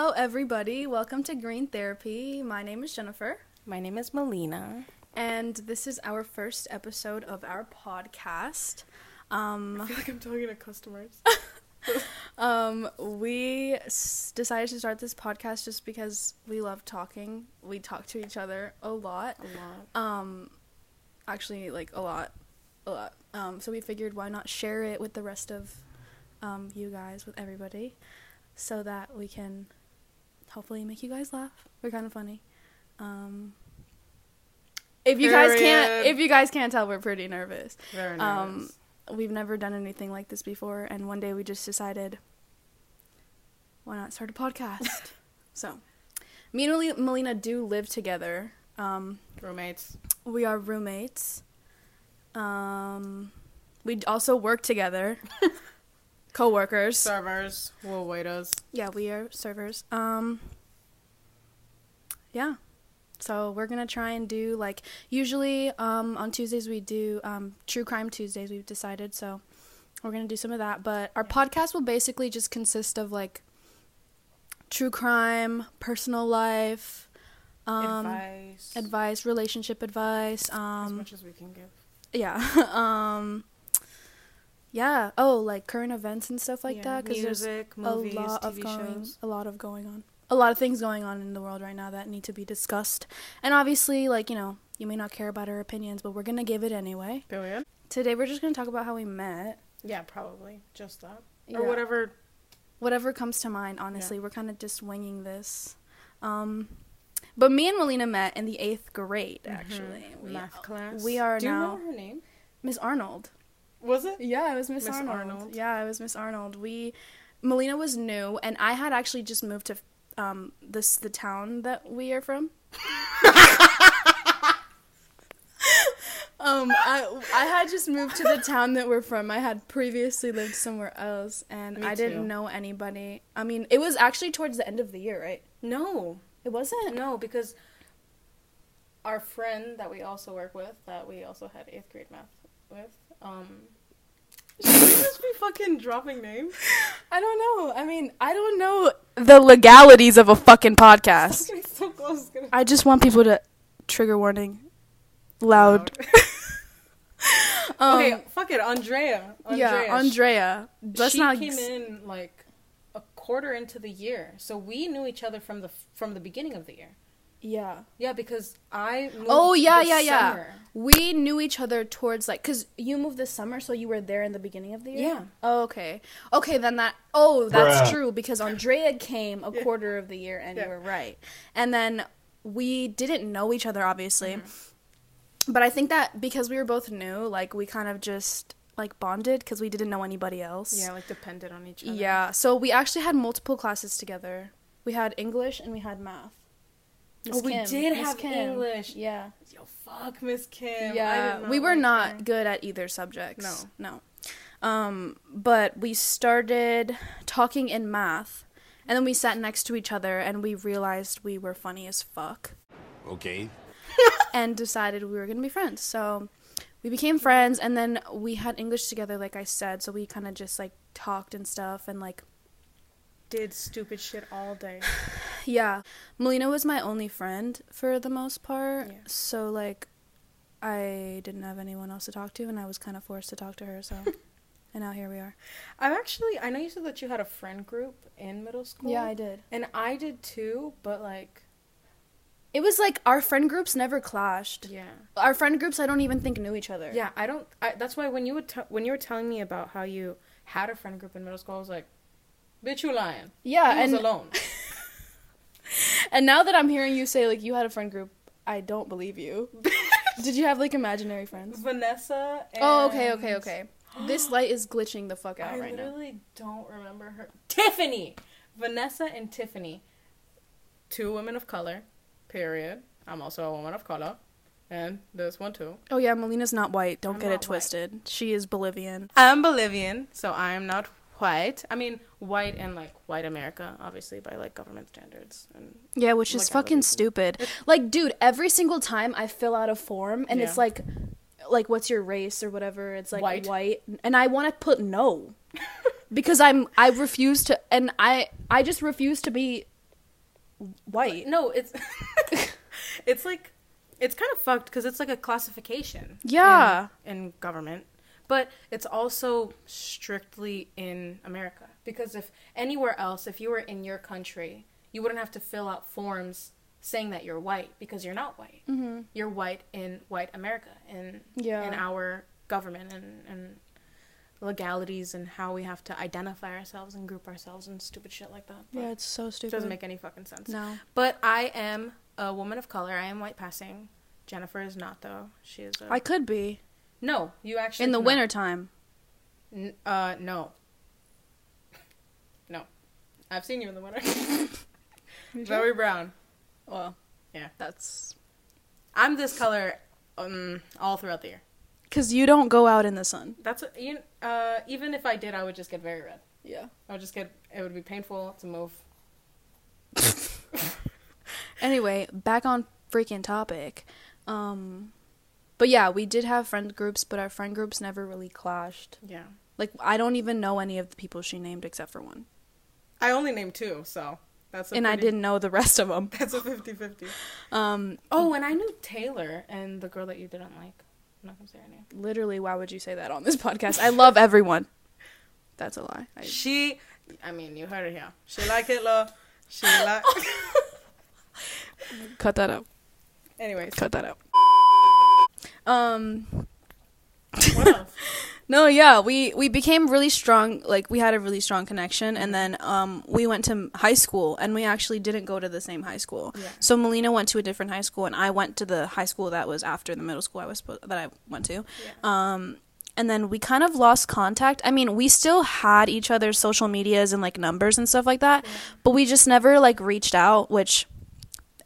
Hello, everybody. Welcome to Greene Therapy. My name is Jennifer, My name is Melina. and this is our first episode of our podcast. Um, I feel like I'm talking to customers. um, we s- decided to start this podcast just because we love talking. We talk to each other a lot. A lot. Um, actually, like a lot, a lot. Um, so we figured why not share it with the rest of um, you guys, with everybody, so that we can hopefully make you guys laugh. We're kind of funny. Um, if you guys can't, if you guys can't tell, we're pretty nervous. Very nervous. Um, we've never done anything like this before, and one day we just decided, why not start a podcast? so, me and Meli- Melina do live together. Um, Roommates. we are roommates. Um, we also work together. Co-workers. Servers. Will waiters. Yeah, we are servers. Um, yeah. So we're gonna try and do like usually um, on Tuesdays we do um, true crime Tuesdays. We've decided so we're gonna do some of that. But our podcast will basically just consist of like true crime, personal life, um, advice. advice, relationship advice. As Um, much as we can give. yeah um yeah oh like current events and stuff like Yeah, that because there's movies, a lot TV of going shows. a lot of going on a lot of things going on in the world right now that need to be discussed and obviously like you know you may not care about our opinions but we're gonna give it anyway Period. today we're just gonna talk about how we met Yeah, probably. Just that. Yeah. Or whatever. whatever comes to mind honestly we're kind of just winging this um but me and Melina met in the eighth grade actually Mhm. we, Math class. we are Do you now remember her name? miss arnold Was it? Yeah, it was Miss Arnold. Arnold. Yeah, it was Miss Arnold. We, Melina was new, and I had actually just moved to um this the town that we are from. um, I I had just moved to the town that we're from. I had previously lived somewhere else, and Me I didn't know anybody. I mean, it was actually towards the end of the year, right? No. It wasn't. No, because our friend that we also work with, that we also had eighth grade math with, um. Should we just be fucking dropping names? I don't know. I mean, I don't know the legalities of a fucking podcast. So close. It's gonna I just want people to trigger warning loud. Um, okay, fuck it, Andrea. Andrea. yeah, Andrea. Let's she not. came in like a quarter into the year, so we knew each other from the from the beginning of the year. Yeah. Yeah, because I moved Oh yeah, this yeah, yeah. summer. We knew each other towards like, cause you moved this summer, so you were there in the beginning of the year. Yeah. Oh, okay. Okay, then that. Oh, that's Bruh. true because Andrea came a Yeah. quarter of the year, and Yeah. you were right. And then we didn't know each other, obviously. Mm-hmm. But I think that because we were both new, like we kind of just like bonded because we didn't know anybody else. Yeah, like depended on each other. Yeah, so we actually had multiple classes together. We had English and we had math. Miss Oh, we Kim, did Miss have Kim. English. Yeah. Yo, fuck, Miss Kim. Yeah, we were like not her. good at either subjects. No. No. Um, but we started talking in math, and then we sat next to each other and we realized we were funny as fuck Okay. and decided we were going to be friends. So we became friends and then we had English together like I said, so we kind of just like talked and stuff and like Did stupid shit all day. Yeah. Melina was my only friend for the most part. Yeah. So like I didn't have anyone else to talk to and I was kind of forced to talk to her, so and now here we are. I'm actually. I know you said that you had a friend group in middle school. Yeah, I did. And I did too, but like, It was like our friend groups never clashed. yeah. Our friend groups I don't even think knew each other. Yeah, I don't. I, that's why when you would t- when you were telling me about how you had a friend group in middle school, I was like, "Bitch, you lying." Yeah, He was and alone. and now that I'm hearing you say like you had a friend group, I don't believe you. did you have like imaginary friends? Vanessa. And Oh, okay, okay, okay. This light is glitching the fuck out I right now. I literally don't remember her. Tiffany, Vanessa, and Tiffany, two women of color. Period. I'm also a woman of color, and this one too. Oh yeah, Melina's not white. Don't I'm get it white. twisted. She is Bolivian. I'm Bolivian, so I am not white. I mean, white in like white America, obviously by like government standards. And Yeah, which is fucking stupid. Like, dude, every single time I fill out a form and it's like, like, what's your race or whatever? It's like White. white, and I want to put no, because I'm I refuse to, and I I just refuse to be white. No, it's it's like it's kind of fucked because it's like a classification. Yeah. In, in government, but it's also strictly in America because if anywhere else, if you were in your country, you wouldn't have to fill out forms saying that you're white because you're not white. Mm-hmm. You're white in white America in Yeah. in our government and and legalities and how we have to identify ourselves and group ourselves and stupid shit like that. But Yeah, it's so stupid. it doesn't make any fucking sense. no. But I am a woman of color. I am white passing. Jennifer is not though. She is. A... I could be no, you actually in the cannot. wintertime. N- uh, no. No, I've seen you in the winter. Very brown. Well, Yeah. That's I'm this color, um, all throughout the year. because you don't go out in the sun. That's a, you. Uh, even if I did, I would just get very red. Yeah. I would just get. It would be painful to move. Anyway, back on freaking topic. Um, but yeah, we did have friend groups, but our friend groups never really clashed. Yeah. Like I don't even know any of the people she named except for one, I only named two, so that's. A and I didn't know the rest of them. That's a 50-50. Um, Oh, and I knew Taylor and the girl that you didn't like. I'm not gonna say her name. literally, why would you say that on this podcast? I love everyone. That's a lie. I, She, I mean, you heard it here. She like Hitler. She like. cut that out. Anyways, Cut that out. Um. No, yeah, we we became really strong. Like we had a really strong connection, and then um we went to high school, and we actually didn't go to the same high school. Yeah. So Melina went to a different high school, and I went to the high school that was after the middle school I was supposed that I went to. Yeah. Um, and then we kind of lost contact. I mean, we still had each other's social medias and like numbers and stuff like that, but we just never like reached out. Which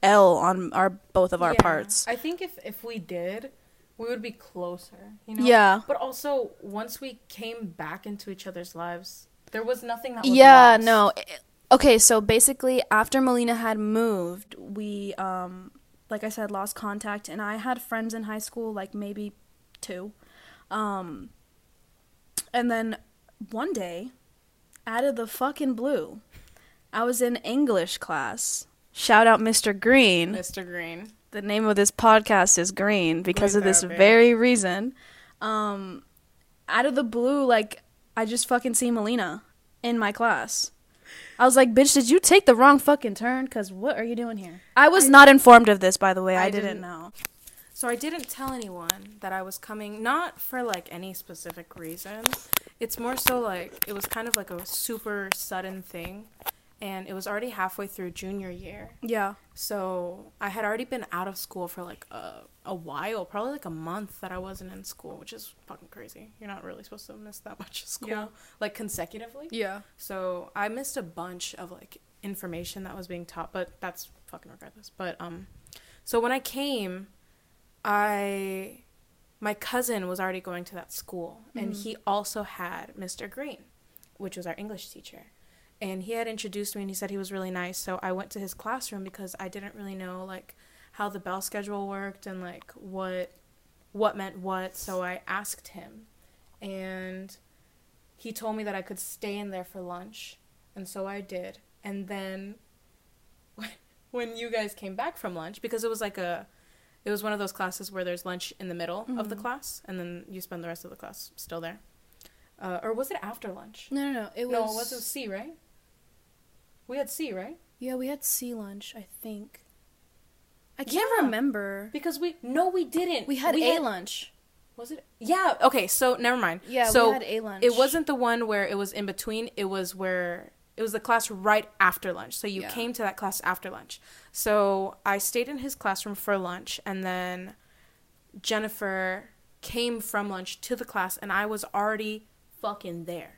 L on our both of our Yeah. parts. I think if if we did, we would be closer. You know. Yeah. But also, once we came back into each other's lives, there was nothing that was yeah lost. no okay so basically after melina had moved we um like i said lost contact and i had friends in high school like maybe two um and then one day out of the fucking blue i was in english class shout out mr green Mr. Green. The name of this podcast is green because Green of this therapy. very reason um out of the blue like i just fucking see melina in my class i was like bitch did you take the wrong fucking turn because what are you doing here i was I- not informed of this by the way i, I didn't, didn't- know So I didn't tell anyone that I was coming, not for like any specific reason. It's more so like it was kind of like a super sudden thing. And it was already halfway through junior year. yeah So I had already been out of school for like a, a while, probably like a month that I wasn't in school, which is fucking crazy. You're not really supposed to miss that much of school, Yeah. like consecutively. yeah So I missed a bunch of like information that was being taught, but that's fucking regardless. But um, so when I came, I my cousin was already going to that school, and he also had Mr. Green, which was our English teacher. And he had introduced me, and he said he was really nice. So I went to his classroom because I didn't really know like how the bell schedule worked and like what what meant what. So I asked him, and he told me that I could stay in there for lunch, and so I did. And then when you guys came back from lunch, because it was like a, it was one of those classes where there's lunch in the middle of the Mhm. class, and then you spend the rest of the class still there. Uh, or was it after lunch? no no no it was no, it was it C, right? We had C, right? yeah we had C lunch i think i can't Yeah. remember Because we no, we didn't. we had a lunch Was it? Yeah. Okay. So never mind. yeah So we had a lunch it wasn't the one where it was in between. It was where it was the class right after lunch. So you Yeah. came to that class after lunch. So I stayed in his classroom for lunch, and then Jennifer came from lunch to the class, and I was already fucking there.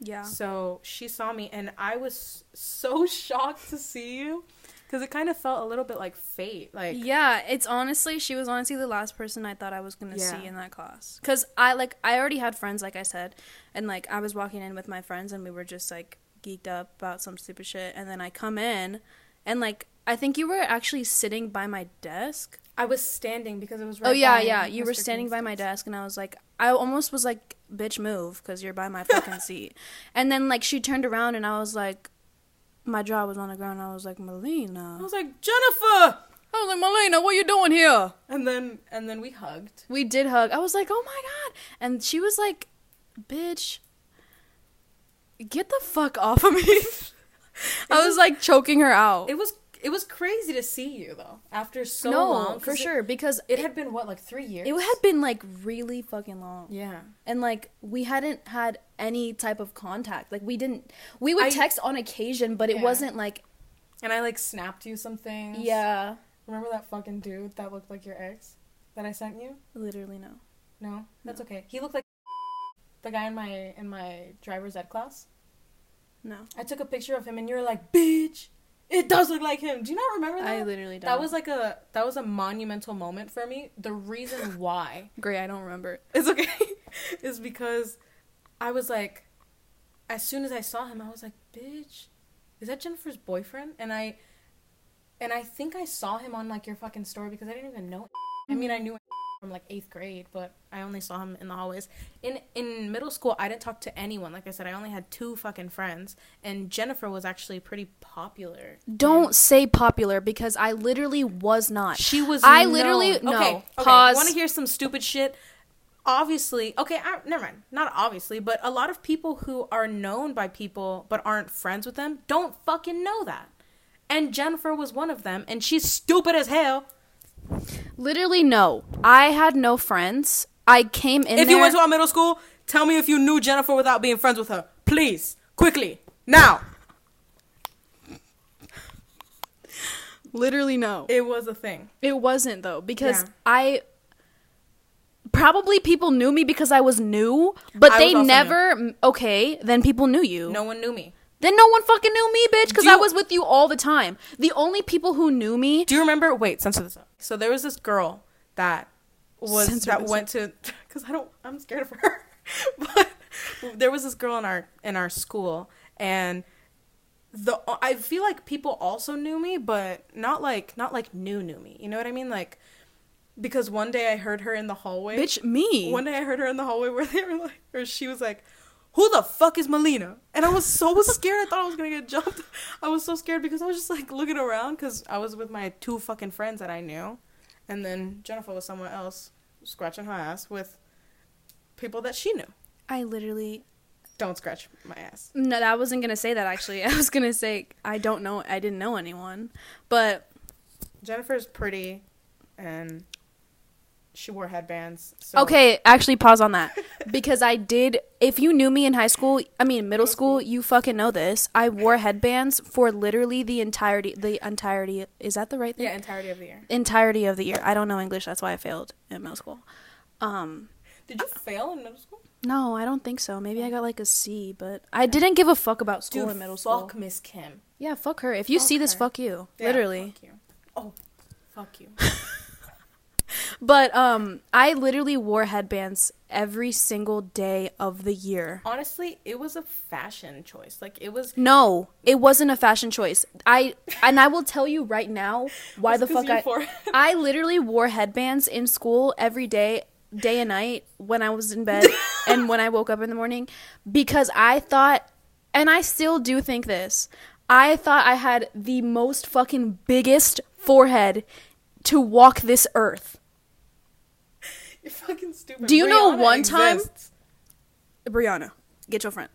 Yeah So she saw me, and I was so shocked to see you because it kind of felt a little bit like fate. Like yeah, it's honestly she was honestly the last person I thought I was gonna Yeah. see in that class. Cause I like I already had friends, like I said, and like I was walking in with my friends and we were just like geeked up about some stupid shit, and then I come in, and like I think you were actually sitting by my desk. I was standing because it was. Oh, right oh yeah, yeah, you were Mr. standing by my desk, and I was like, I almost was like, bitch, move, cause you're by my fucking seat. And then like she turned around and I was like, my jaw was on the ground. I was like, Melina. I was like, Jennifer! I was like, Melina, what are you doing here? And then and then we hugged. We did hug. I was like, oh my god. And she was like, bitch, get the fuck off of me. I was, was- like choking her out. It was it was crazy to see you though after so no, long. for it- sure, because It, had been what like three years. it had been like really fucking long. yeah. And like we hadn't had any type of contact. Like we didn't we would I- text on occasion, but it wasn't like And I like snapped you some things. yeah, Remember that fucking dude that looked like your ex that I sent you? literally no. No, that's okay. He looked like the guy in my in my driver's ed class. No. I took a picture of him and you're like, bitch, it does look like him. Do you not remember that? I literally don't. that was like a that was a monumental moment for me. The reason why great, I don't remember it's okay is because I was like, as soon as I saw him, I was like, bitch, is that Jennifer's boyfriend? And I and I think I saw him on like your fucking story because I didn't even know. I mean, I knew from like eighth grade, but I only saw him in the hallways. In in middle school, I didn't talk to anyone. Like I said, I only had two fucking friends, and Jennifer was actually pretty popular. Don't say popular because I literally was not. She was. I known- literally- no. Okay, okay. Pause. Want to hear some stupid shit? Obviously, okay. I, never mind. Not obviously, but a lot of people who are known by people but aren't friends with them don't fucking know that. And Jennifer was one of them, and she's stupid as hell. Literally no. I had no friends. I came in if there. you went to our middle school, tell me if you knew Jennifer without being friends with her, please, quickly, now. literally no. It was a thing. It wasn't though because Yeah. I probably people knew me because I was new, but I they was also never okay, then people knew you. No one knew me. Then no one fucking knew me, bitch, cuz I was with you all the time. The only people who knew me Do you remember? Wait, censor this up. So there was this girl that was Censor that went to because I don't. I'm scared of her. but there was this girl in our in our school, and the I feel like people also knew me, but not like not like knew knew me. You know what I mean? Like because one day I heard her in the hallway. bitch me. One day I heard her in the hallway where they were like, or she was like, "Who the fuck is Melina?" And I was so scared. I thought I was gonna get jumped. I was so scared because I was just like looking around because I was with my two fucking friends that I knew, and then Jennifer was somewhere else scratching her ass with people that she knew. I literally Don't scratch my ass. No, I wasn't going to say that actually. I was going to say I don't know I didn't know anyone. But Jennifer's pretty, and she wore headbands. So Okay, actually pause on that. because I did if you knew me in high school, I mean middle school, you fucking know this. I wore headbands for literally the entirety the entirety is that the right thing? Yeah, entirety of the year. Entirety of the year. I don't know English, that's why I failed in middle school. Um Did you fail in middle school? no, I don't think so. Maybe I got like a C, but I didn't give a fuck about school Dude, in middle school. fuck. Miss Kim. Yeah, fuck her. If you see Fuck this, her. fuck you. Yeah, Literally. Fuck you. Oh, fuck you. But um I literally wore headbands every single day of the year. Honestly, it was a fashion choice. Like it was. No, it wasn't a fashion choice. I and I will tell you right now why the fuck I forehead? I literally wore headbands in school every day, day and night when I was in bed and when I woke up in the morning because I thought and I still do think this. I thought I had the most fucking biggest forehead to walk this earth. You're fucking stupid. Do you know Rihanna one time- exists. Brianna, get your friend.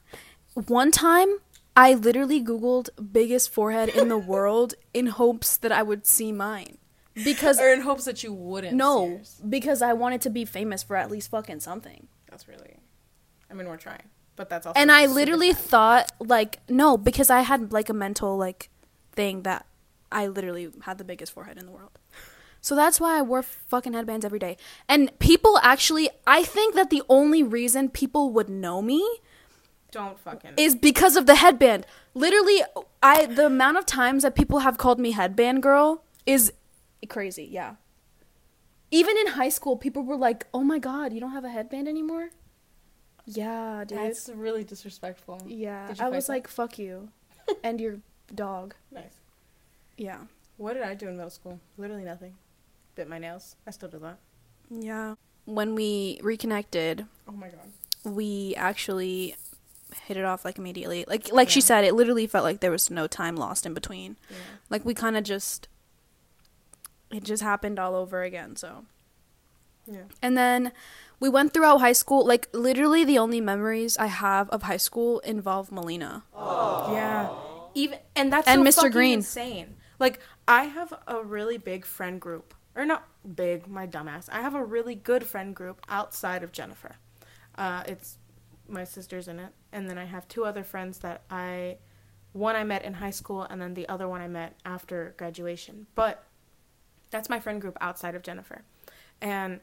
One time, I literally Googled biggest forehead in the world in hopes that I would see mine. Because, Or in hopes that you wouldn't. no, because I wanted to be famous for at least fucking something. That's really. I mean, we're trying, but that's also. And I literally sad. thought, like, no, because I had like a mental, like, thing that I literally had the biggest forehead in the world. So that's why I wore fucking headbands every day. And people actually, I think that the only reason people would know me Don't fucking. is because of the headband. Literally, I the amount of times that people have called me headband girl is crazy. Yeah. Even in high school, people were like, "Oh my god, you don't have a headband anymore." Yeah, dude. That's really disrespectful. yeah, I was that? like, "Fuck you," and your dog. Nice. Yeah. What did I do in middle school? Literally nothing. Bit my nails. I still do that. Yeah. When we reconnected, Oh my god. we actually hit it off like immediately. Like like she said, it literally felt like there was no time lost in between. Yeah. Like we kind of just it just happened all over again. So Yeah. and then we went throughout high school. Like literally, the only memories I have of high school involve Melina. Oh. Yeah. Even and that's And so Mr. Green. insane. Like I have a really big friend group, or not big, my dumbass. I have a really good friend group outside of Jennifer. Uh, it's my sister's in it, and then I have two other friends that I, one I met in high school, and then the other one I met after graduation. But that's my friend group outside of Jennifer, and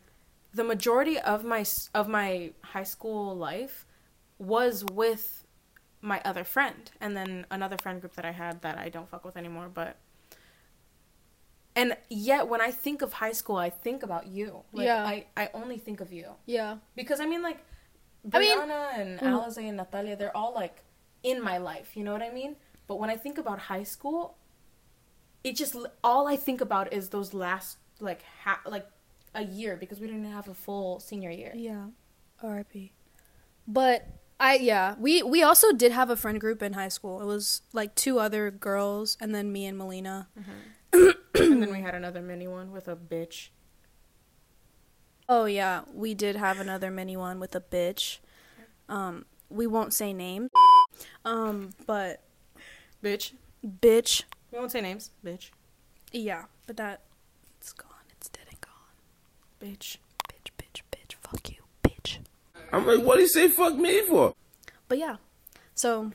the majority of my of my high school life was with my other friend and then another friend group that I had that I don't fuck with anymore but and yet when I think of high school I think about you like Yeah. I I only think of you Yeah. because I mean like I mean- Brianna and Mm. Alize and Natalia they're all like in my life you know what I mean but when I think about high school it just all I think about is those last like ha- like a year because we didn't have a full senior year Yeah. R.I.P. But I yeah we we also did have a friend group in high school. It was like two other girls and then me and Melina. and then we had another mini one with a bitch Oh yeah, we did have another mini one with a bitch. Um, we won't say names. Um, but bitch bitch, we won't say names bitch yeah, but that it's gone. It's dead and gone. bitch Bitch, bitch, bitch. Fuck you, bitch. I'm like, what do you say fuck me for? But yeah, so,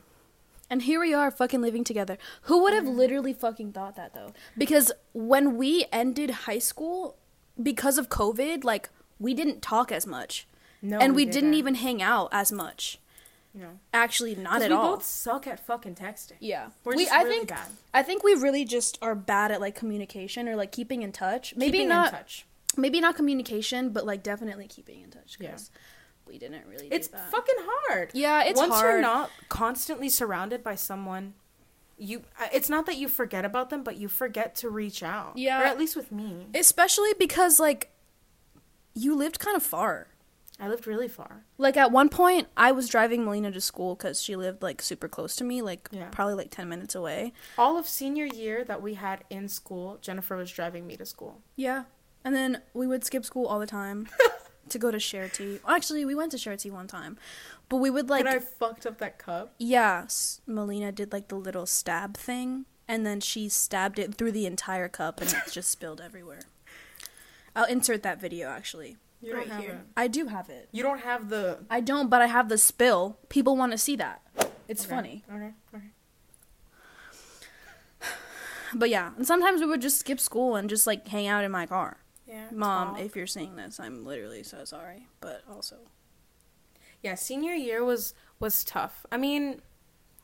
and here we are, fucking living together. Who would have literally fucking thought that though? Because when we ended high school, because of COVID, like we didn't talk as much, no and we, didn't even hang out as much. no Actually, not at we all. both suck at fucking texting Yeah, We're we. I really think. bad. I think we really just are bad at like communication or like keeping in touch. Maybe Keeping not. in touch Maybe not communication, but like definitely keeping in touch. Yeah. We didn't really. it's do that. fucking hard Yeah, it's once you're not constantly surrounded by someone you uh, it's not that you forget about them but you forget to reach out Yeah. or at least with me Especially because like you lived kind of far. i lived really far Like at one point, I was driving Melina to school because she lived like super close to me, like Yeah. probably like ten minutes away. all of senior year that we had in school jennifer was driving me to school Yeah, and then we would skip school all the time to go to Sharetea. Actually, we went to Sharetea one time, but we would like and i fucked up that cup yeah. Melina did like the little stab thing, and then she stabbed it through the entire cup, and it just spilled everywhere. I'll insert that video actually. you don't have it I do have it. you don't have the I don't, but I have the spill. People want to see that. It's Okay. funny. okay okay But yeah, and sometimes we would just skip school and just like hang out in my car. Yeah Mom, talk. if you're seeing this, I'm literally so sorry, but also. Yeah senior year was was tough. I mean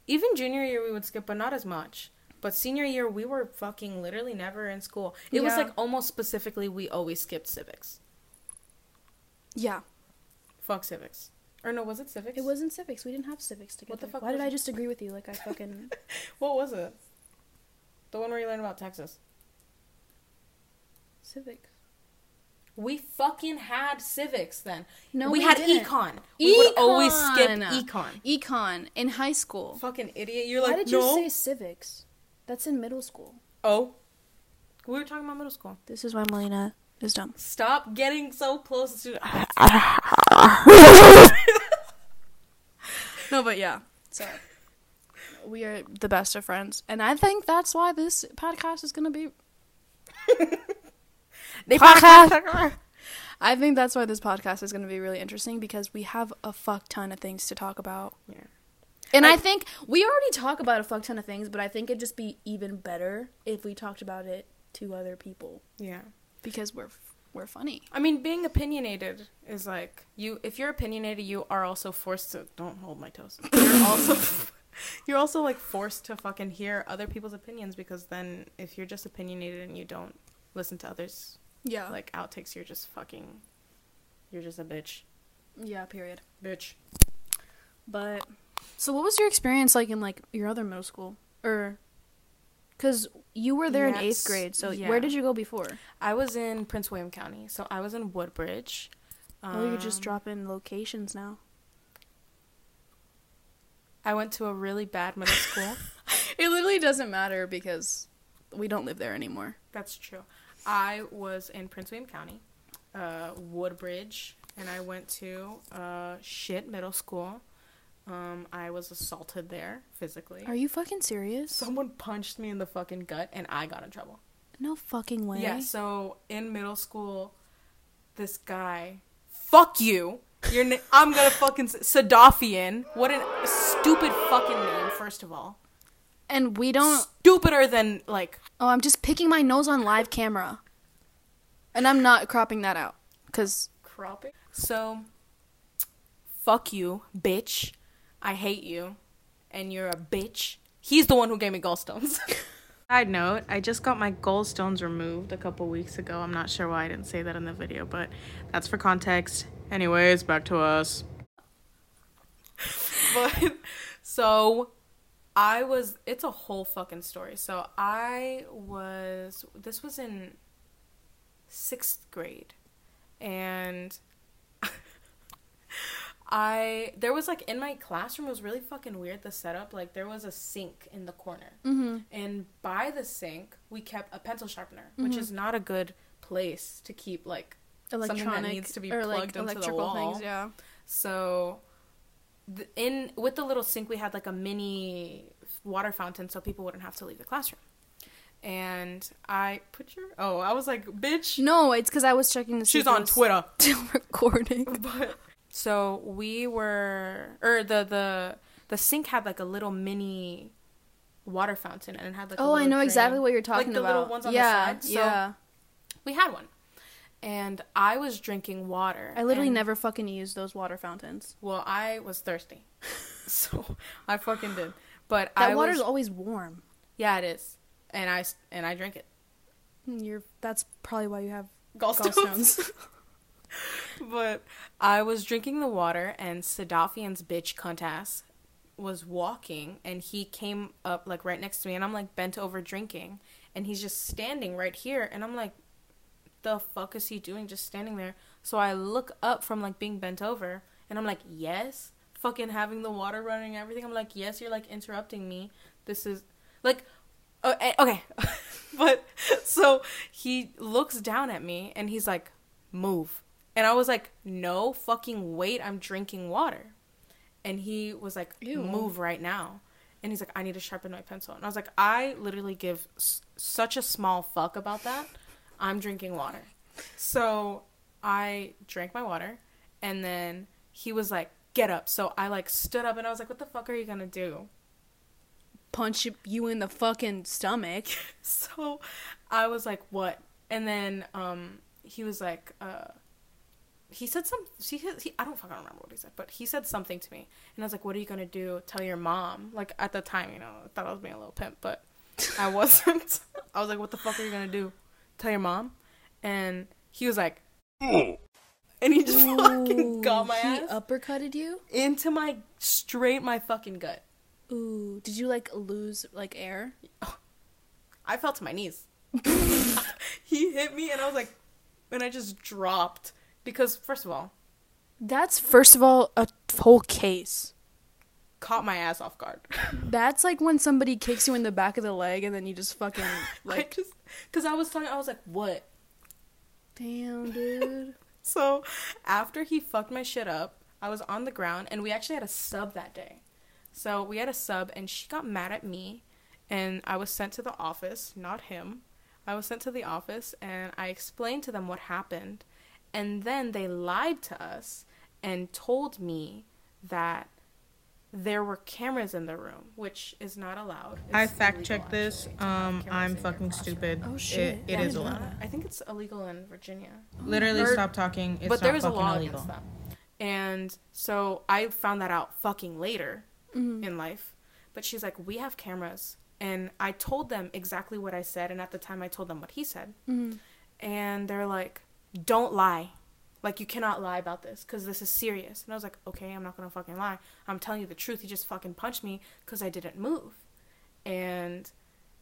even junior year we would skip but not as much. But senior year we were fucking literally never in school. It was like almost specifically we always skipped civics. Yeah, fuck civics. Or no was it civics? It wasn't civics. We didn't have civics together. What the fuck Why did was I just agree with you? Like I fucking what was it? The one where you learn about texas. Civics. We fucking had civics then No, we, we had didn't. econ we would always skip Econ. econ Econ in high school. fucking idiot you're Why like Why did you no say civics? That's in middle school. oh we were talking about middle school This is why Melina is dumb. Stop getting so close to. No, but yeah. So we are the best of friends, and I think that's why this podcast is gonna be. podcast. I think that's why this podcast is gonna be really interesting because we have a fuck ton of things to talk about. Yeah. And I, I- think we already talk about a fuck ton of things, but I think it'd just be even better if we talked about it to other people Yeah. because we're we're funny. I mean, being opinionated is like you. If you're opinionated, you are also forced to. Don't hold my toes. You're also. You're also like forced to fucking hear other people's opinions because then if you're just opinionated and you don't listen to others Yeah. like outtakes, you're just fucking. You're just a bitch. yeah. Period. Bitch. But so, what was your experience like in like your other middle school, or because you were there in eighth grade? So yeah. where did you go before? I was in Prince William County, so I was in Woodbridge. oh, you're just Um, dropping locations now. I went to a really bad middle school. It literally doesn't matter because we don't live there anymore. That's true. I was in Prince William County, uh, Woodbridge, and I went to uh, shit middle school. Um, I was assaulted there physically. Are you fucking serious? Someone punched me in the fucking gut, and I got in trouble. No fucking way. Yeah. So in middle school, this guy, fuck you. Your na- I'm gonna fucking Sadafian. What a stupid fucking name. First of all, And we don't. stupider than like Oh, I'm just picking my nose on live camera. And I'm not cropping that out. Because. cropping. So, fuck you, bitch. I hate you, and you're a bitch. He's the one who gave me gallstones. Side note, I just got my gallstones removed a couple weeks ago. I'm not sure why I didn't say that in the video, but that's for context. Anyways, back to us. but so I was it's a whole fucking story. So I was this was in 6th grade and I there was like in my classroom it was really fucking weird the setup like there was a sink in the corner Mm-hmm. and by the sink we kept a pencil sharpener which is not a good place to keep like something Electronic. that needs to be plugged like, into the wall things, yeah. so the, in with the little sink we had like a mini water fountain so people wouldn't have to leave the classroom and I put your oh I was like bitch No, it's because I was checking the she's on Twitter Still recording. but so we were or the the the sink had like a little mini water fountain and it had like oh, I know exactly what you're talking like the about. little ones on yeah, the side so yeah. we had one and I was drinking water I literally never fucking used those water fountains. well I was thirsty so I fucking did but That I water's was, always warm. yeah it is and I and I drink it hmm, You're that's probably why you have gallstones. gallstones. but I was drinking the water, and Sadafian's bitch cunt ass was walking, and he came up like right next to me, and I'm like bent over drinking, and he's just standing right here, and I'm like, the fuck is he doing, just standing there? So I look up from like being bent over, and I'm like, yes, fucking having the water running everything. I'm like, yes, you're like interrupting me. This is like, uh, eh, okay, but so he looks down at me, and he's like, move. And I was like, no fucking wait, I'm drinking water. And he was like, Ew. move right now. And he's like, I need to sharpen my pencil. And I was like, I literally give s- such a small fuck about that. I'm drinking water. So I drank my water. And then he was like, get up. So I like stood up and I was like, what the fuck are you gonna do? Punch you in the fucking stomach. So I was like, what? And then um, he was like, uh, he said some. He, he I don't fucking remember what he said, but he said something to me, and I was like, "What are you gonna do? Tell your mom?" Like at the time, you know, I thought I was being a little pimp, but I wasn't. I was like, "What the fuck are you gonna do? Tell your mom?" And he was like, and he just fucking got my he ass uppercutted you. into my straight my fucking gut. Ooh, did you like lose like air? I fell to my knees. he hit me, and I was like, and I just dropped because first of all, That's first of all a whole case. Caught my ass off guard. That's like when somebody kicks you in the back of the leg and then you just fucking like like, just because I was talking, I was like, what? damn, dude. So after he fucked my shit up, I was on the ground, and we actually had a sub that day. So we had a sub, and she got mad at me, and I was sent to the office, not him. I was sent to the office, and I explained to them what happened, and then they lied to us and told me that there were cameras in the room, which is not allowed. I fact checked this. actually, to have Um, I'm fucking stupid. Oh, shit. it I is allowed. I think it's illegal in Virginia. Literally, Or- stop talking. It's but not there is a fucking law illegal. against that. And so I found that out fucking later Mm-hmm. in life. But she's like, we have cameras. And I told them exactly what I said. And at the time, I told them what he said. Mm-hmm. And they're like, don't lie. Like, you cannot lie about this because this is serious. And I was like, okay, I'm not going to fucking lie. I'm telling you the truth. He just fucking punched me because I didn't move. And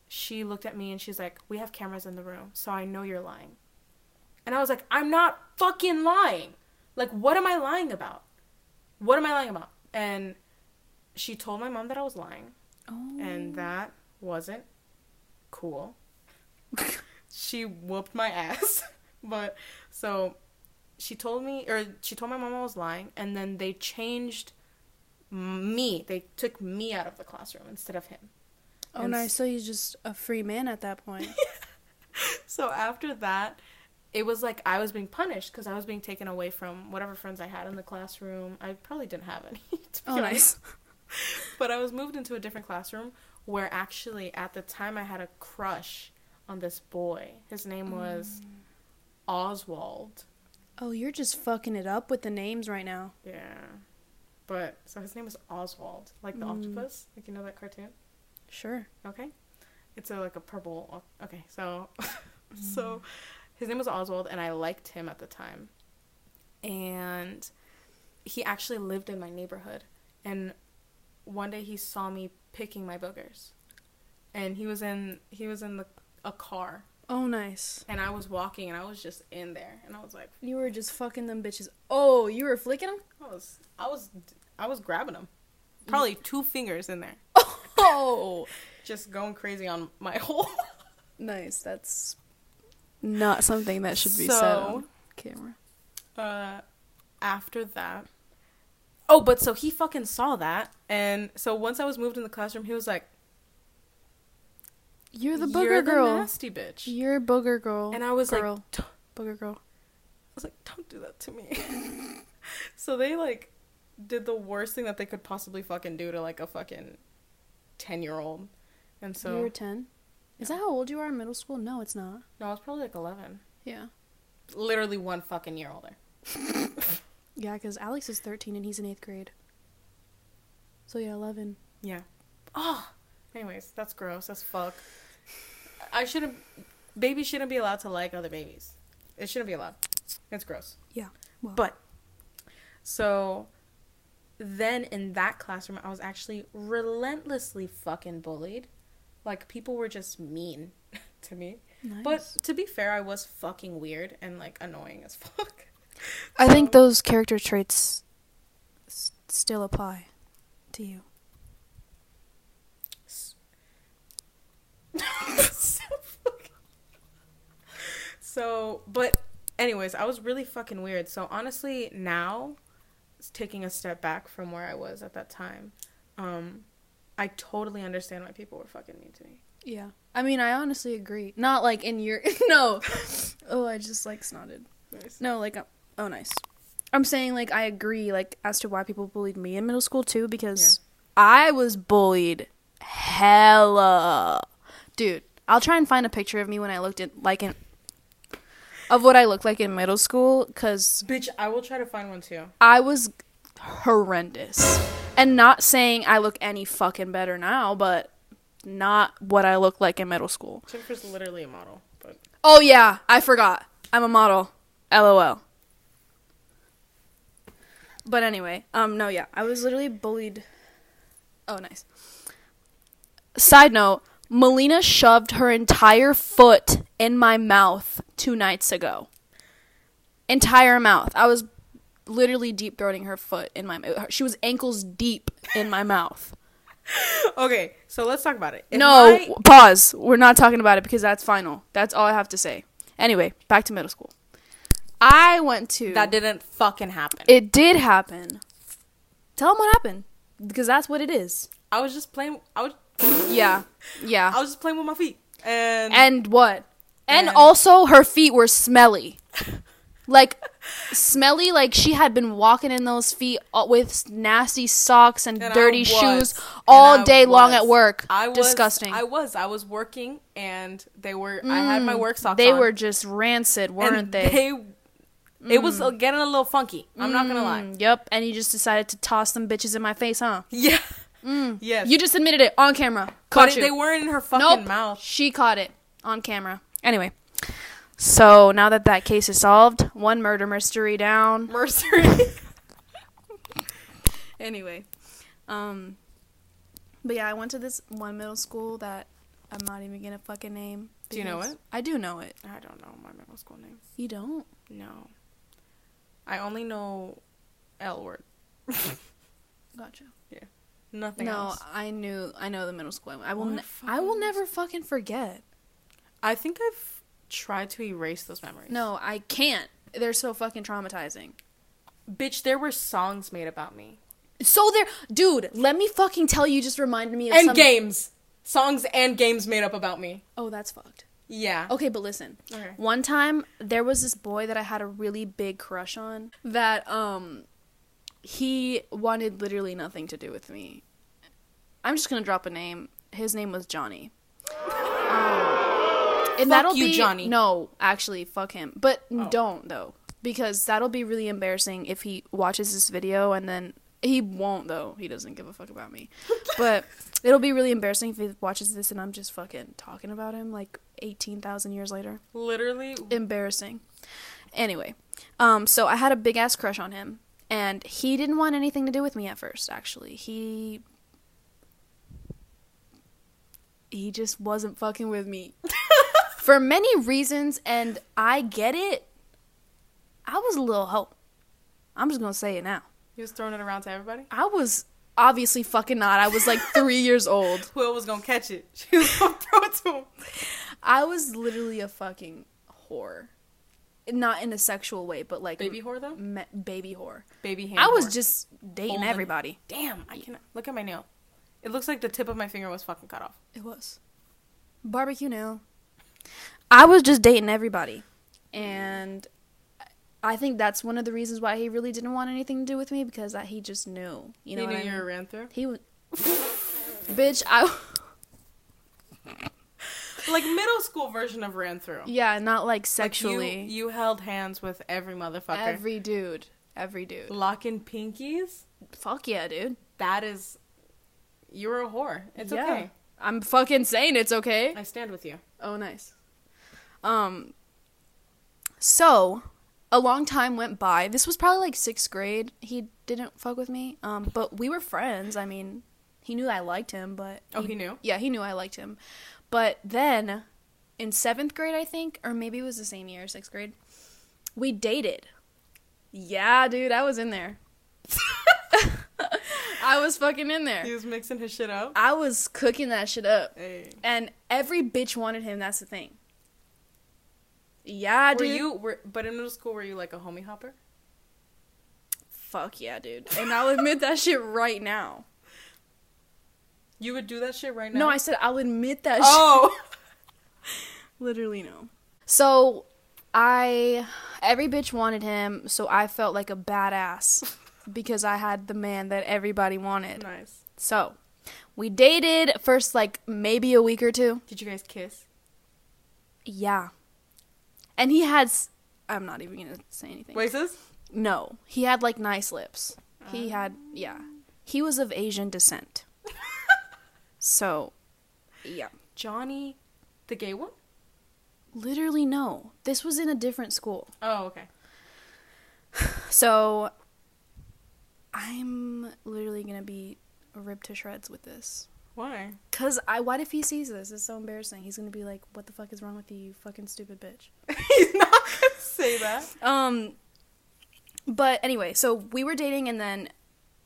she looked at me and she's like, we have cameras in the room. So I know you're lying. And I was like, I'm not fucking lying. Like, what am I lying about? What am I lying about? And she told my mom that I was lying, Oh. and that wasn't cool. she whooped my ass. but so she told me or she told my mom I was lying and then they changed me. They took me out of the classroom instead of him. oh, and nice. So he's just a free man at that point. So after that, it was like I was being punished because I was being taken away from whatever friends I had in the classroom. I probably didn't have any. To be oh, honest. nice. But I was moved into a different classroom where actually at the time I had a crush on this boy. His name was mm. Oswald. Oh, you're just fucking it up with the names right now. Yeah. But so his name was Oswald, like the Mm. octopus. Like you know that cartoon? Sure. Okay. It's a like a purple. Okay, so so his name was Oswald, and I liked him at the time. And he actually lived in my neighborhood, and one day he saw me picking my boogers, and he was in he was in the a car, Oh, nice. and I was walking, and I was just in there, and I was like, You were just fucking them bitches. Oh, you were flicking them? I was I was I was grabbing him, probably two fingers in there, Oh, just going crazy on my hole. nice. That's not something that should be said So- on camera. uh after that oh but so he fucking saw that and so once i was moved in the classroom he was like You're the booger girl. You're girl. the nasty bitch You're booger girl. and i was girl. like "T- booger girl. i was like don't do that to me so they like did the worst thing that they could possibly fucking do to like a fucking 10 year old and so you were ten. Is that how old you are in middle school? No, it's not. no i was probably like 11 Yeah. literally one fucking year older Yeah, because Alex is thirteen and he's in eighth grade. So yeah, eleven. Yeah. Oh. Anyways, that's gross as fuck. I shouldn't. Babies shouldn't be allowed to like other babies. It shouldn't be allowed. It's gross. Yeah. Well. But so then in that classroom, I was actually relentlessly fucking bullied. Like people were just mean to me. Nice. But to be fair, I was fucking weird and like annoying as fuck. I think So- those character traits s- still apply to you. so, so, but anyways, I was really fucking weird. So honestly, now taking a step back from where I was at that time, um, I totally understand why people were fucking mean to me. Yeah. I mean, I honestly agree. Not like in your no. oh, I just like snotted. No, like uh, oh, nice. I'm saying like I agree like as to why people bullied me in middle school too because I was bullied hella. Dude, I'll try and find a picture of me when I looked at like in of what I looked like in middle school cuz Bitch, I will try to find one too. I was horrendous. And not saying I look any fucking better now, but not what I looked like in middle school. Jennifer's literally a model, but Oh yeah, I forgot. I'm a model. LOL. But anyway, um no, yeah. I was literally bullied. Oh, nice. Side note, Melina shoved her entire foot in my mouth 2 nights ago. Entire mouth. I was literally deep throating her foot in my mouth. She was ankles deep in my mouth. okay. So let's talk about it. If no, my- pause. We're not talking about it because that's final. That's all I have to say. Anyway, back to middle school. I went to that didn't fucking happen. It did happen. Tell them what happened because that's what it is. I was just playing. I was. Yeah, yeah. I was just playing with my feet, and And what? And, And- also, her feet were smelly. Like smelly, like she had been walking in those feet uh, with nasty socks and, And dirty was. shoes all day long at work. I was Disgusting. I was. I was working, and they were. I had my work socks. On. They on, were just rancid, weren't and they? It was uh, getting a little funky. I'm not gonna lie. Mm, Yep. And you just decided to toss them bitches in my face, huh? Yeah. Yes. You just admitted it on camera. but Caught it- you. they weren't in her fucking nope. mouth. She caught it on camera. Anyway, so now that that case is solved, one murder mystery down. Mercery. Anyway, um, but yeah, I went to this one middle school that I'm not even gonna fucking name. Do you know it? I do know it. I don't know my middle school name. You don't? No. I only know L word. Gotcha. Yeah. Nothing no, else. I knew. I know the middle school. I. I will. Ne- I will never fucking forget. I think I've tried to erase those memories. No, I can't. They're so fucking traumatizing. Bitch, there were songs made about me. So there, dude. Let me fucking tell you. Just reminded me of And some- games. Songs and games made up about me. Oh, that's fucked. Yeah. Okay, but listen. Okay. One time there was this boy that I had a really big crush on that um he wanted literally nothing to do with me. I'm just gonna drop a name. His name was Johnny. Um, and Fuck that'll you, be Johnny. Oh. No, actually, fuck him. But don't though, because that'll be really embarrassing if he watches this video and then he won't though. He doesn't give a fuck about me. but it'll be really embarrassing if he watches this and I'm just fucking talking about him like eighteen thousand years later Literally. embarrassing. Anyway, um, so I had a big ass crush on him, and he didn't want anything to do with me at first. Actually, he he just wasn't fucking with me for many reasons, and I get it. I was a little hoe. I'm just gonna say it now. He was throwing it around to everybody. I was obviously fucking not. I was like three years old. Who was gonna catch it? She was gonna throw it to him. I was literally a fucking whore. Not in a sexual way, but like Baby whore though. me- baby whore. Baby hand. I was whore. just dating Holding- everybody. Damn, I can look at my nail. It looks like the tip of my finger was fucking cut off. It was barbecue nail. I was just dating everybody, and I think that's one of the reasons why he really didn't want anything to do with me because I, he just knew. You know he what knew I you mean? were ran through. He was. Bitch, I. Like middle school version of ran through. Yeah, not like Like, sexually. you, you held hands with every motherfucker. every dude. Every dude. Locking pinkies. Fuck yeah, dude. That is. You're a whore. It's Yeah. okay. I'm fucking saying it's okay. I stand with you. Oh, nice. Um. So, a long time went by. This was probably like sixth grade. He didn't fuck with me. Um, but we were friends. I mean, he knew I liked him, but Oh, he knew? Yeah, he knew I liked him. But then, in seventh grade, I think, or maybe it was the same year, sixth grade, we dated. Yeah, dude, I was in there. I was fucking in there. He was mixing his shit up. I was cooking that shit up. Hey. And every bitch wanted him. That's the thing. Yeah, Were dude. you? Were, but in middle school, were you like a homie hopper? Fuck yeah, dude. And I'll admit that shit right now. You would do that shit right now. No, I said I'll admit that oh. shit. Oh. Literally no. So, I every bitch wanted him, so I felt like a badass because I had the man that everybody wanted. nice. So, we dated first like maybe a week or two. Did you guys kiss? Yeah. And he had I'm not even going to say anything. Voices? No, he had like nice lips. He uh. had yeah. He was of Asian descent. So, yeah. Johnny, the gay one? Literally no. This was in a different school. Oh, okay. So I'm literally going to be ripped to shreds with this. Why? Cuz I what if he sees this? It's so embarrassing. He's going to be like, "What the fuck is wrong with you, you fucking stupid bitch?" He's not gonna say that. Um but anyway, so we were dating and then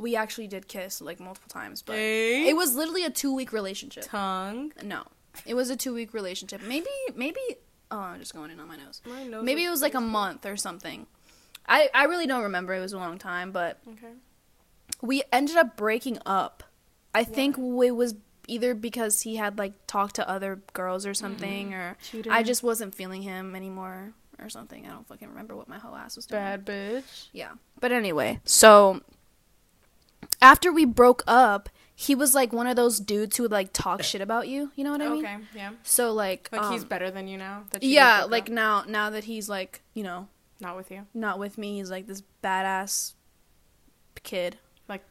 we actually did kiss like multiple times, but Hey. it was literally a 2-week relationship. Tongue. No. It was a 2-week relationship. Maybe maybe oh, I'm just going in on my nose. My nose Maybe it was like a month or something. I I really don't remember. It was a long time, but Okay. we ended up breaking up. I think it was either because he had like talked to other girls or something, mm-hmm. or Cheater. I just wasn't feeling him anymore or something. I don't fucking remember what my whole ass was doing. Bad bitch. Yeah. But anyway, so after we broke up, he was like one of those dudes who would like talk shit about you. You know what I mean? Okay, yeah. So like, Like he's um, better than you now. That you yeah, like up? now now that he's like you know not with you. not with me, he's like this badass kid. Like,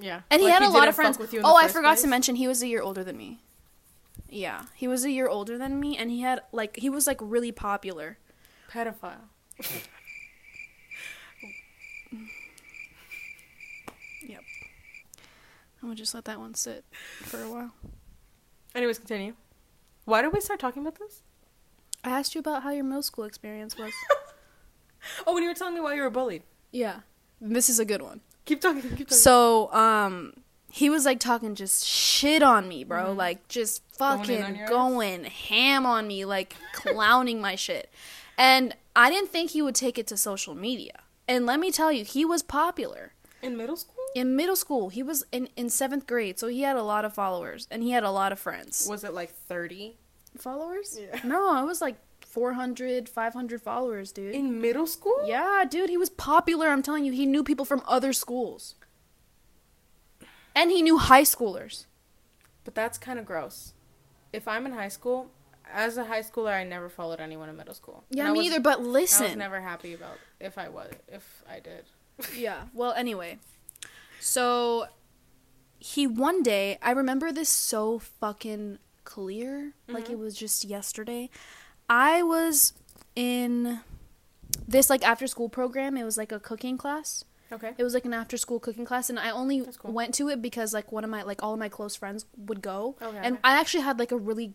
yeah. And he Like, had a lot of friends. with you Oh, I forgot to mention he was a year older than me. Yeah, he was a year older than me, and he had like he was like really popular. Pedophile. Yep. I'm gonna just let that one sit for a while. Anyways, continue. Why did we start talking about this? I asked you about how your middle school experience was. Oh, when you were telling me why you were bullied. yeah, this is a good one. Keep talking. Keep talking. So, um, he was like talking just shit on me, bro. Like just fucking your going, ham on me, like clowning my shit. And I didn't think he would take it to social media. And let me tell you, he was popular. In middle school? In middle school, he was in, in seventh grade, so he had a lot of followers and he had a lot of friends. Was it like 30? Followers? Yeah. No, it was like 400, 500 followers, dude. In middle school? Yeah, dude, he was popular. I'm telling you, he knew people from other schools. And he knew high schoolers. But that's kind of gross. If I'm in high school, as a high schooler, I never followed anyone in middle school. Yeah, And me was- either, but listen. I was never happy about if I was, if I did. yeah, well, anyway. So, he one day, I remember this so fucking clear, like it was just yesterday. I was in this like after school program. It was like a cooking class. Okay. It was like an after school cooking class, and I only cool. went to it because like one of my like all of my close friends would go, Okay. and I actually had like a really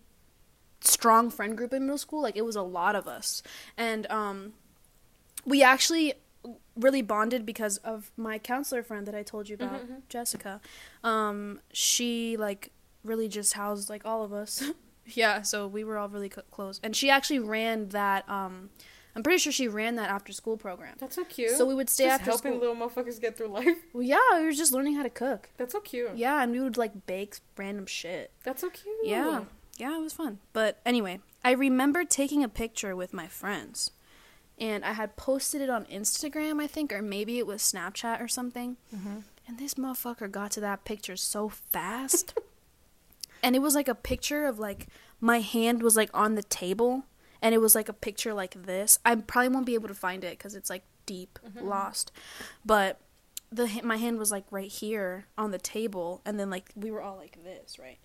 strong friend group in middle school. Like it was a lot of us, and um, we actually really bonded because of my counselor friend that I told you about, Jessica. Um, she like really just housed like all of us. yeah, so we were all really co- close, and she actually ran that. Um, I'm pretty sure she ran that after school program. That's so cute. So we would stay Just after helping school. little motherfuckers get through life. Well, yeah, we were just learning how to cook. That's so cute. Yeah, and we would like bake random shit. That's so cute. Yeah, yeah, it was fun. But anyway, I remember taking a picture with my friends, and I had posted it on Instagram, I think, or maybe it was Snapchat or something. Mm-hmm. And this motherfucker got to that picture so fast, and it was like a picture of like my hand was like on the table, and it was like a picture like this. I probably won't be able to find it because it's like deep mm-hmm. lost, but the my hand was like right here on the table and then like we were all like this right?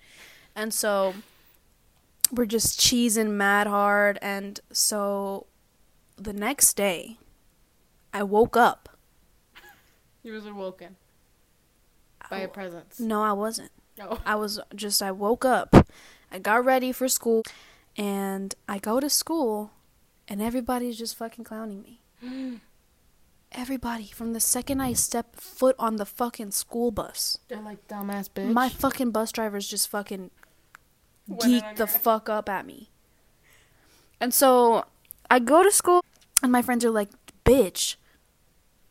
And so we're just cheesing mad hard and so the next day i woke up You was awoken by a presence. no i wasn't No. i was just i woke up i got ready for school and i go to school and everybody's just fucking clowning me everybody from the second i step foot on the fucking school bus They're like dumbass bitch. My fucking bus drivers just fucking Went in the fuck up at me. And so I go to school and my friends are like, bitch,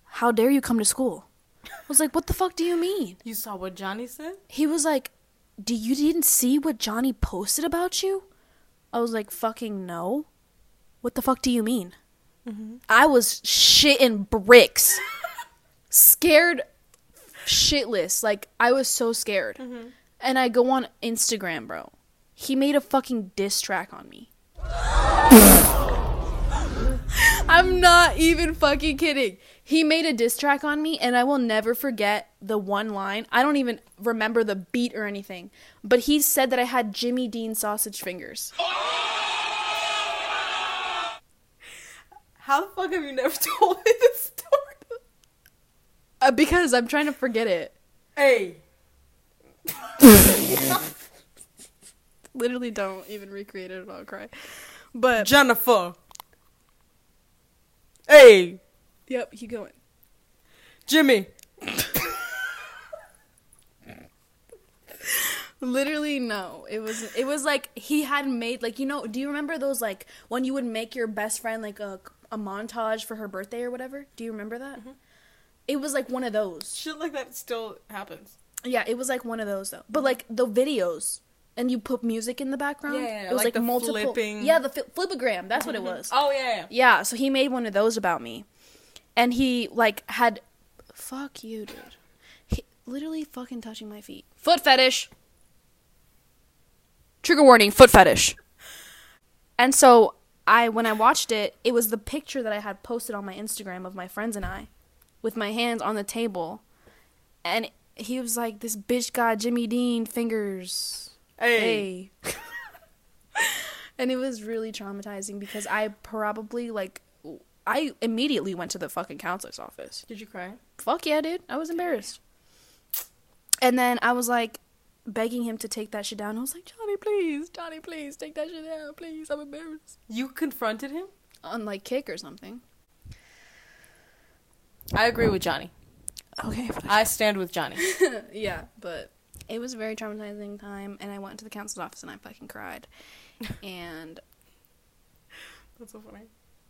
how dare you come to school? I was like, what the fuck do you mean? You saw what Johnny said? He was like, do you didn't see what Johnny posted about you? I was like, fucking no. What the fuck do you mean? Mm-hmm. I was shitting bricks. scared shitless. Like, I was so scared. Mm-hmm. And I go on Instagram, bro. He made a fucking diss track on me. I'm not even fucking kidding. He made a diss track on me, and I will never forget the one line. I don't even remember the beat or anything, but he said that I had Jimmy Dean sausage fingers. How the fuck have you never told me this story? Uh, because I'm trying to forget it. Hey. Literally, don't even recreate it, or I'll cry. But Jennifer. Hey. yep, keep going. Jimmy. Literally, no. It was it was like he had made like you know. Do you remember those like when you would make your best friend like a a montage for her birthday or whatever? Do you remember that? Mm-hmm. It was like one of those. Shit like that still happens. Yeah, it was like one of those though. But like the videos, and you put music in the background. Yeah, yeah, yeah, it was like like, the multiple. flipping- Yeah, the Flipagram. That's what it mm-hmm. was. Oh yeah. yeah. Yeah, so he made one of those about me, and he like had, fuck you, dude. He literally fucking touching my feet. Foot fetish. Trigger warning: foot fetish. And so I, when I watched it, it was the picture that I had posted on my Instagram of my friends and I, with my hands on the table, and he was like, "This bitch got Jimmy Dean fingers." Hey. Hey. and it was really traumatizing because I probably like I immediately went to the fucking counselor's office. Did you cry? Fuck yeah, dude. I was embarrassed. And then I was like begging him to take that shit down. I was like, Johnny, please, Johnny, please, take that shit down, please. I'm embarrassed. You confronted him? On like Kik or something. I agree with Johnny. Okay. I stand with Johnny. yeah, but it was a very traumatizing time, and I went to the counsel's office and I fucking cried, and That's so funny.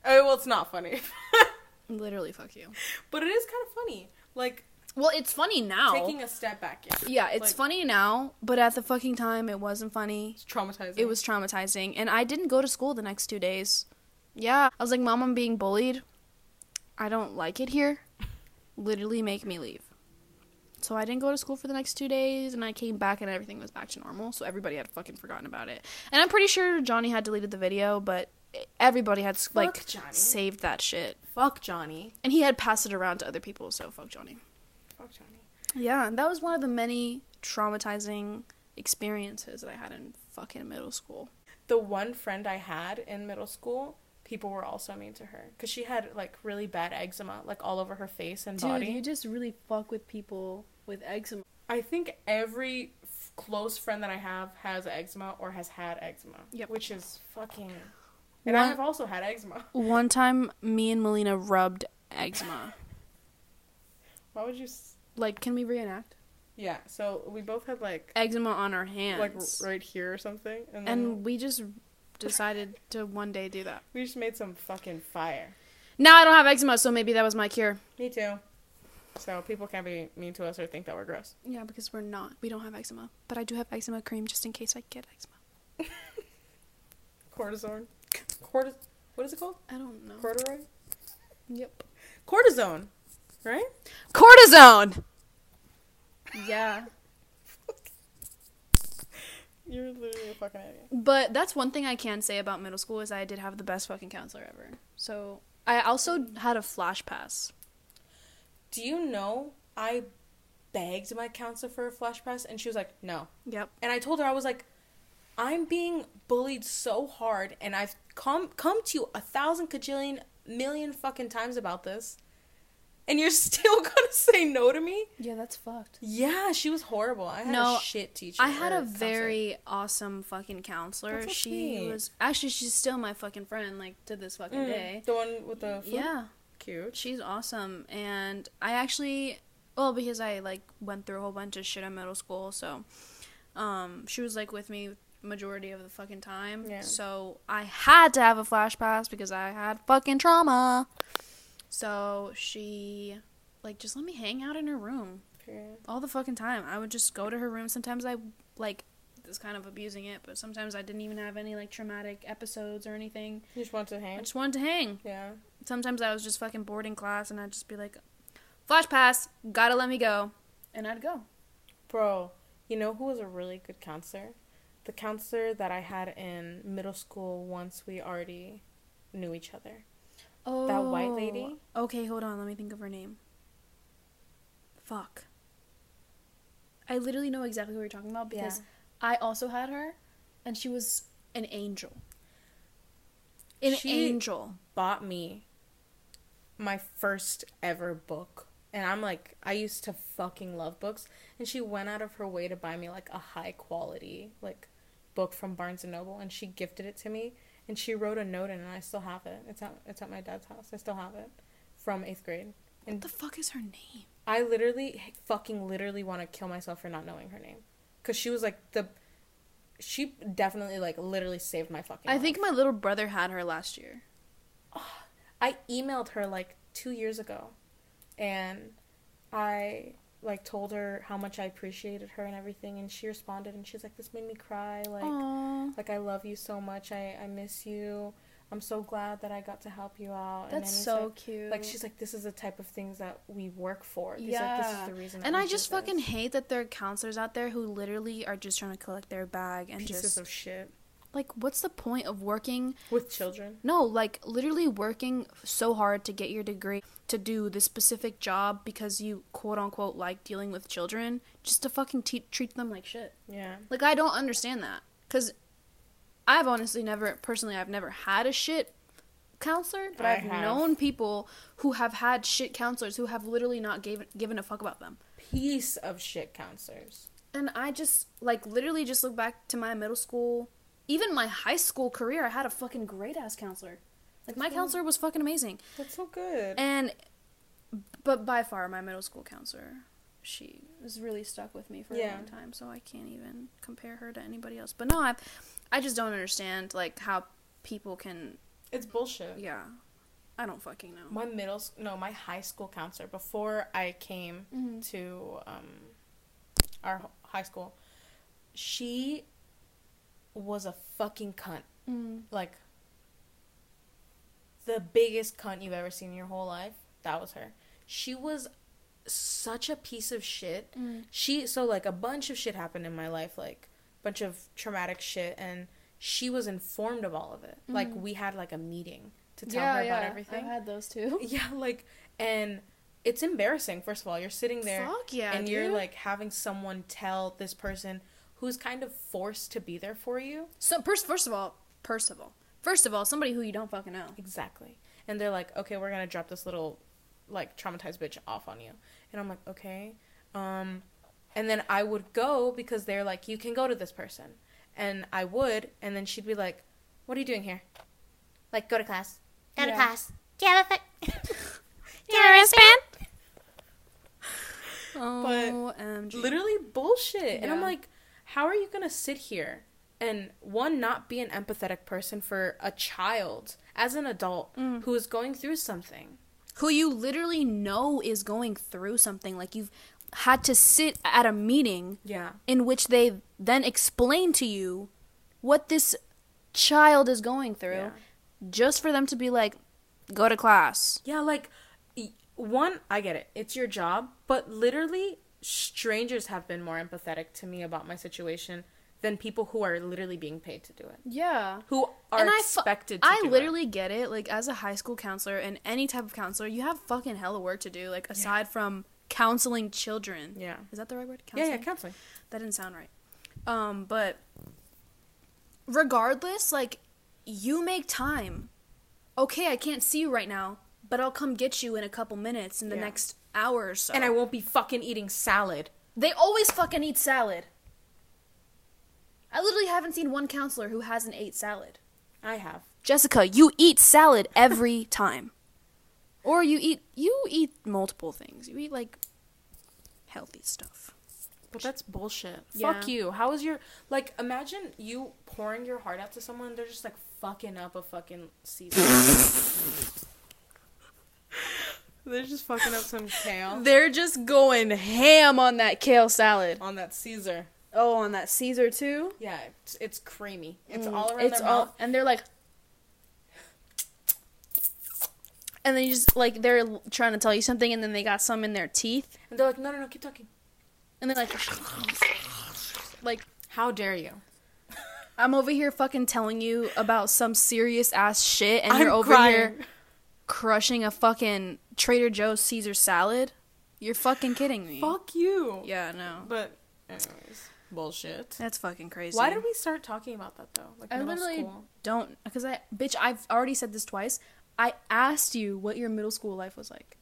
Oh, well, it's not funny, literally, fuck you. but it is kind of funny. Like Well, it's funny now. taking a step back. Yeah, yeah, it's like- funny now, but at the fucking time, it wasn't funny. it's traumatizing. It was traumatizing, and I didn't go to school the next two days. Yeah, I was like, Mom, I'm being bullied. I don't like it here. Literally, make me leave. So I didn't go to school for the next two days, and I came back, and everything was back to normal. So everybody had fucking forgotten about it, and I'm pretty sure Johnny had deleted the video, but everybody had like Johnny. saved that shit, fuck Johnny. and he had passed it around to other people. So fuck Johnny. Fuck Johnny. Yeah, and that was one of the many traumatizing experiences that I had in fucking middle school. The one friend I had in middle school, people were also mean to her because she had like really bad eczema, like all over her face and Dude, body. you just really fuck with people with eczema. I think every f- close friend that I have has eczema or has had eczema. Yep. Which is fucking. And I've also had eczema. One time, me and Melina rubbed eczema. Why would you? S- Like, can we reenact? yeah. So we both had like Eczema on our hands. like r- right here or something, and then and we just decided to one day do that. we just made some fucking fire. Now I don't have eczema, so maybe that was my cure. Me too. So people can't be mean to us or think that we're gross. Yeah, because we're not. We don't have eczema. But I do have eczema cream just in case I get eczema. Cortisone. Cortis. What is it called? I don't know. Corduroy. Yep. Cortisone. Right. Cortisone! Yeah. You're literally a fucking idiot. But that's one thing I can say about middle school is I did have the best fucking counselor ever. So I also had a flash pass. Do you know I begged my counselor for a flash pass and she was like, no. Yep. And I told her I was like, I'm being bullied so hard and I've come come to you a thousand cajillion million fucking times about this. And you're still gonna say no to me? Yeah, that's fucked. Yeah, she was horrible. I had No, a shit teacher. I had a counselor. very awesome fucking counselor. That's she was actually she's still my fucking friend, like to this fucking Mm, day. the one with the food? Yeah, cute. she's awesome, and I actually, well, because I like went through a whole bunch of shit in middle school, so, um, she was like with me majority of the fucking time. Yeah. So I had to have a flash pass because I had fucking trauma. So she, like, just let me hang out in her room Period. all the fucking time. I would just go to her room. Sometimes I like was kind of abusing it, but sometimes I didn't even have any like traumatic episodes or anything. You just wanted to hang. I just wanted to hang. Yeah. Sometimes I was just fucking bored in class and I'd just be like, "Flash pass, gotta let me go," and I'd go. Bro, you know who was a really good counselor? The counselor that I had in middle school once we already knew each other. Oh, That white oh, lady? Okay, hold on. Let me think of her name. Fuck. I literally know exactly what you're talking about because Yeah. I also had her, and she was an angel. An She- angel. Bought me my first ever book. And I'm like, I used to fucking love books. And she went out of her way to buy me like a high quality like book from Barnes and Noble and she gifted it to me and she wrote a note in it and I still have it. It's at it's at my dad's house. I still have it from 8th grade. What And the fuck is her name? I literally fucking literally want to kill myself for not knowing her name. Cuz she was like the she definitely like literally saved my fucking I life. think my little brother had her last year. I emailed her like 2 years ago and I like told her how much I appreciated her and everything and she responded and she's like this made me cry like Aww. like I love you so much. I I miss you. I'm so glad that I got to help you out. That's and so then cute. Like she's like, this is the type of things that we work for. She's like, this is the reason. And I just this." fucking hate that there are counselors out there who literally are just trying to collect their bag and pieces just of shit like, what's the point of working? with children. No, like literally working so hard to get your degree to do this specific job because you quote unquote like dealing with children, just to fucking te- treat them like shit. Yeah. Like I don't understand that because I've honestly never personally I've never had a shit counselor, but I I've have. known people who have had shit counselors who have literally not given given a fuck about them. Piece of shit counselors. And I just like literally just look back to my middle school, even my high school career. I had a fucking great ass counselor. Like my counselor was fucking amazing. That's so good. And but by far my middle school counselor, she was really stuck with me for a long time, so I can't even compare her to anybody else. But no, I, I just don't understand like how people can. It's bullshit. Yeah, I don't fucking know. My middle, no, my high school counselor before I came Mhm. to um, our high school, she was a fucking cunt. Mm. Like the biggest cunt you've ever seen in your whole life. That was her. She was such a piece of shit. Mm. She so like a bunch of shit happened in my life, like a bunch of traumatic shit, and she was informed of all of it. Like Mhm. we had like a meeting to tell her about everything. I've had those too. Yeah, like, and it's embarrassing. First of all, you're sitting there Fuck yeah, and you're like having someone tell this person who's kind of forced to be there for you. So first, first of all, first of all, first of all, somebody who you don't fucking know. Exactly. And they're like, okay, we're gonna drop this little, like, traumatized bitch off on you. And I'm like, okay. Um, and then I would go because they're like, you can go to this person. And I would, and then she'd be like, what are you doing here? Like, go to class. Go to class. Do you have a, th- Do you have a wristband? Oh, MG. literally bullshit. And I'm like, how are you gonna sit here and one not be an empathetic person for a child as an adult Mm. who is going through something? who you literally know is going through something. Like you've had to sit at a meeting Yeah. in which they then explain to you what this child is going through, Yeah. just for them to be like, go to class. Yeah, like one, I get it. It's your job, but literally strangers have been more empathetic to me about my situation than people who are literally being paid to do it. Yeah. Who are And I fu- expected to I literally get it. Like as a high school counselor and any type of counselor, you have fucking hella work to do. Like aside from counseling children. Yeah. Is that the right word? Counseling? Yeah, yeah, counseling. That didn't sound right. Um, but regardless, like you make time. Okay, I can't see you right now, but I'll come get you in a couple minutes in the Yeah. next hour or so. And I won't be fucking eating salad. They always fucking eat salad. I literally haven't seen one counselor who hasn't ate salad. I have. Jessica, you eat salad every time. Or you eat you eat multiple things. You eat like healthy stuff. But that's bullshit. Yeah. Fuck you. How is your like imagine you pouring your heart out to someone they're just like fucking up a fucking Caesar. they're just fucking up some kale They're just going ham on that kale salad. on that Caesar. Oh, on that Caesar too. Yeah, it's, it's creamy. It's Mm, all around it's their all, mouth. and they're like, and then you just like they're trying to tell you something, and then they got some in their teeth, And they're like, no, no, no, keep talking. and they're like, like How dare you? I'm over here fucking telling you about some serious ass shit, and I'm you're over crying. here crushing a fucking Trader Joe's Caesar salad. You're fucking kidding me. Fuck you. Yeah, no, But anyways, bullshit. that's fucking crazy. Why did we start talking about that though? Like I middle literally school. don't because I bitch. I've already said this twice. I asked you what your middle school life was like.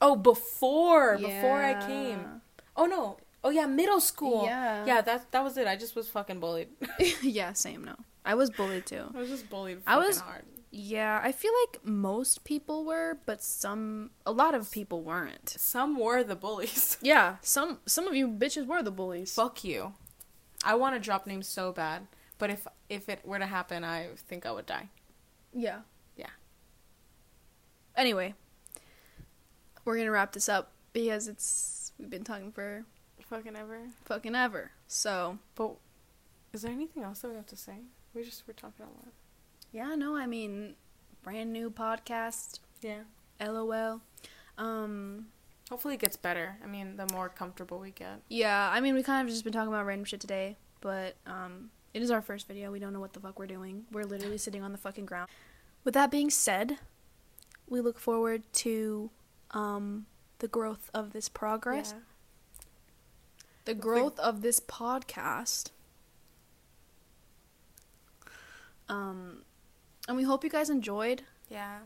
Oh, before before I came. Oh no. Oh yeah, middle school. Yeah. Yeah, that that was it. I just was fucking bullied. yeah, same. No, I was bullied too. I was just bullied. I was- hard. Yeah, I feel like most people were, but some, a lot of people weren't. Some were the bullies. Yeah, some some of you bitches were the bullies. Fuck you. I want to drop names so bad, but if if it were to happen, I think I would die. Yeah. Yeah. Anyway, we're gonna wrap this up because it's we've been talking for Fucking ever. fucking ever. So But is there anything else that we have to say? We just we're talking a lot. Yeah, no, I mean, brand new podcast. Yeah. LOL. Um, Hopefully it gets better. I mean, the more comfortable we get. yeah, I mean, we kind of just been talking about random shit today, but um, it is our first video. We don't know what the fuck we're doing. We're literally sitting on the fucking ground. With that being said, we look forward to um the growth of this progress, Yeah. the growth of this podcast. Um, and we hope you guys enjoyed. Yeah.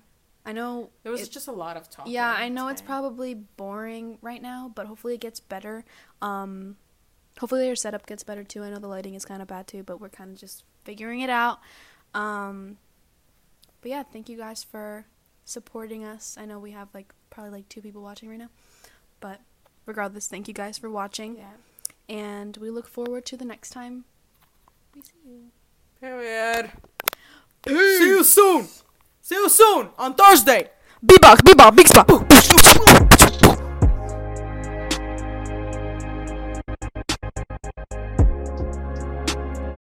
I know there was it, just a lot of talk. Yeah, I know it's probably boring right now, but hopefully it gets better. Um, hopefully our setup gets better too. I know the lighting is kind of bad too, but we're kind of just figuring it out. Um, but yeah, thank you guys for supporting us. I know we have like probably like two people watching right now, but regardless, thank you guys for watching. Yeah. And we look forward to the next time we see you. Period. See you soon. See you soon on Thursday. Bebop, bebop, Be back.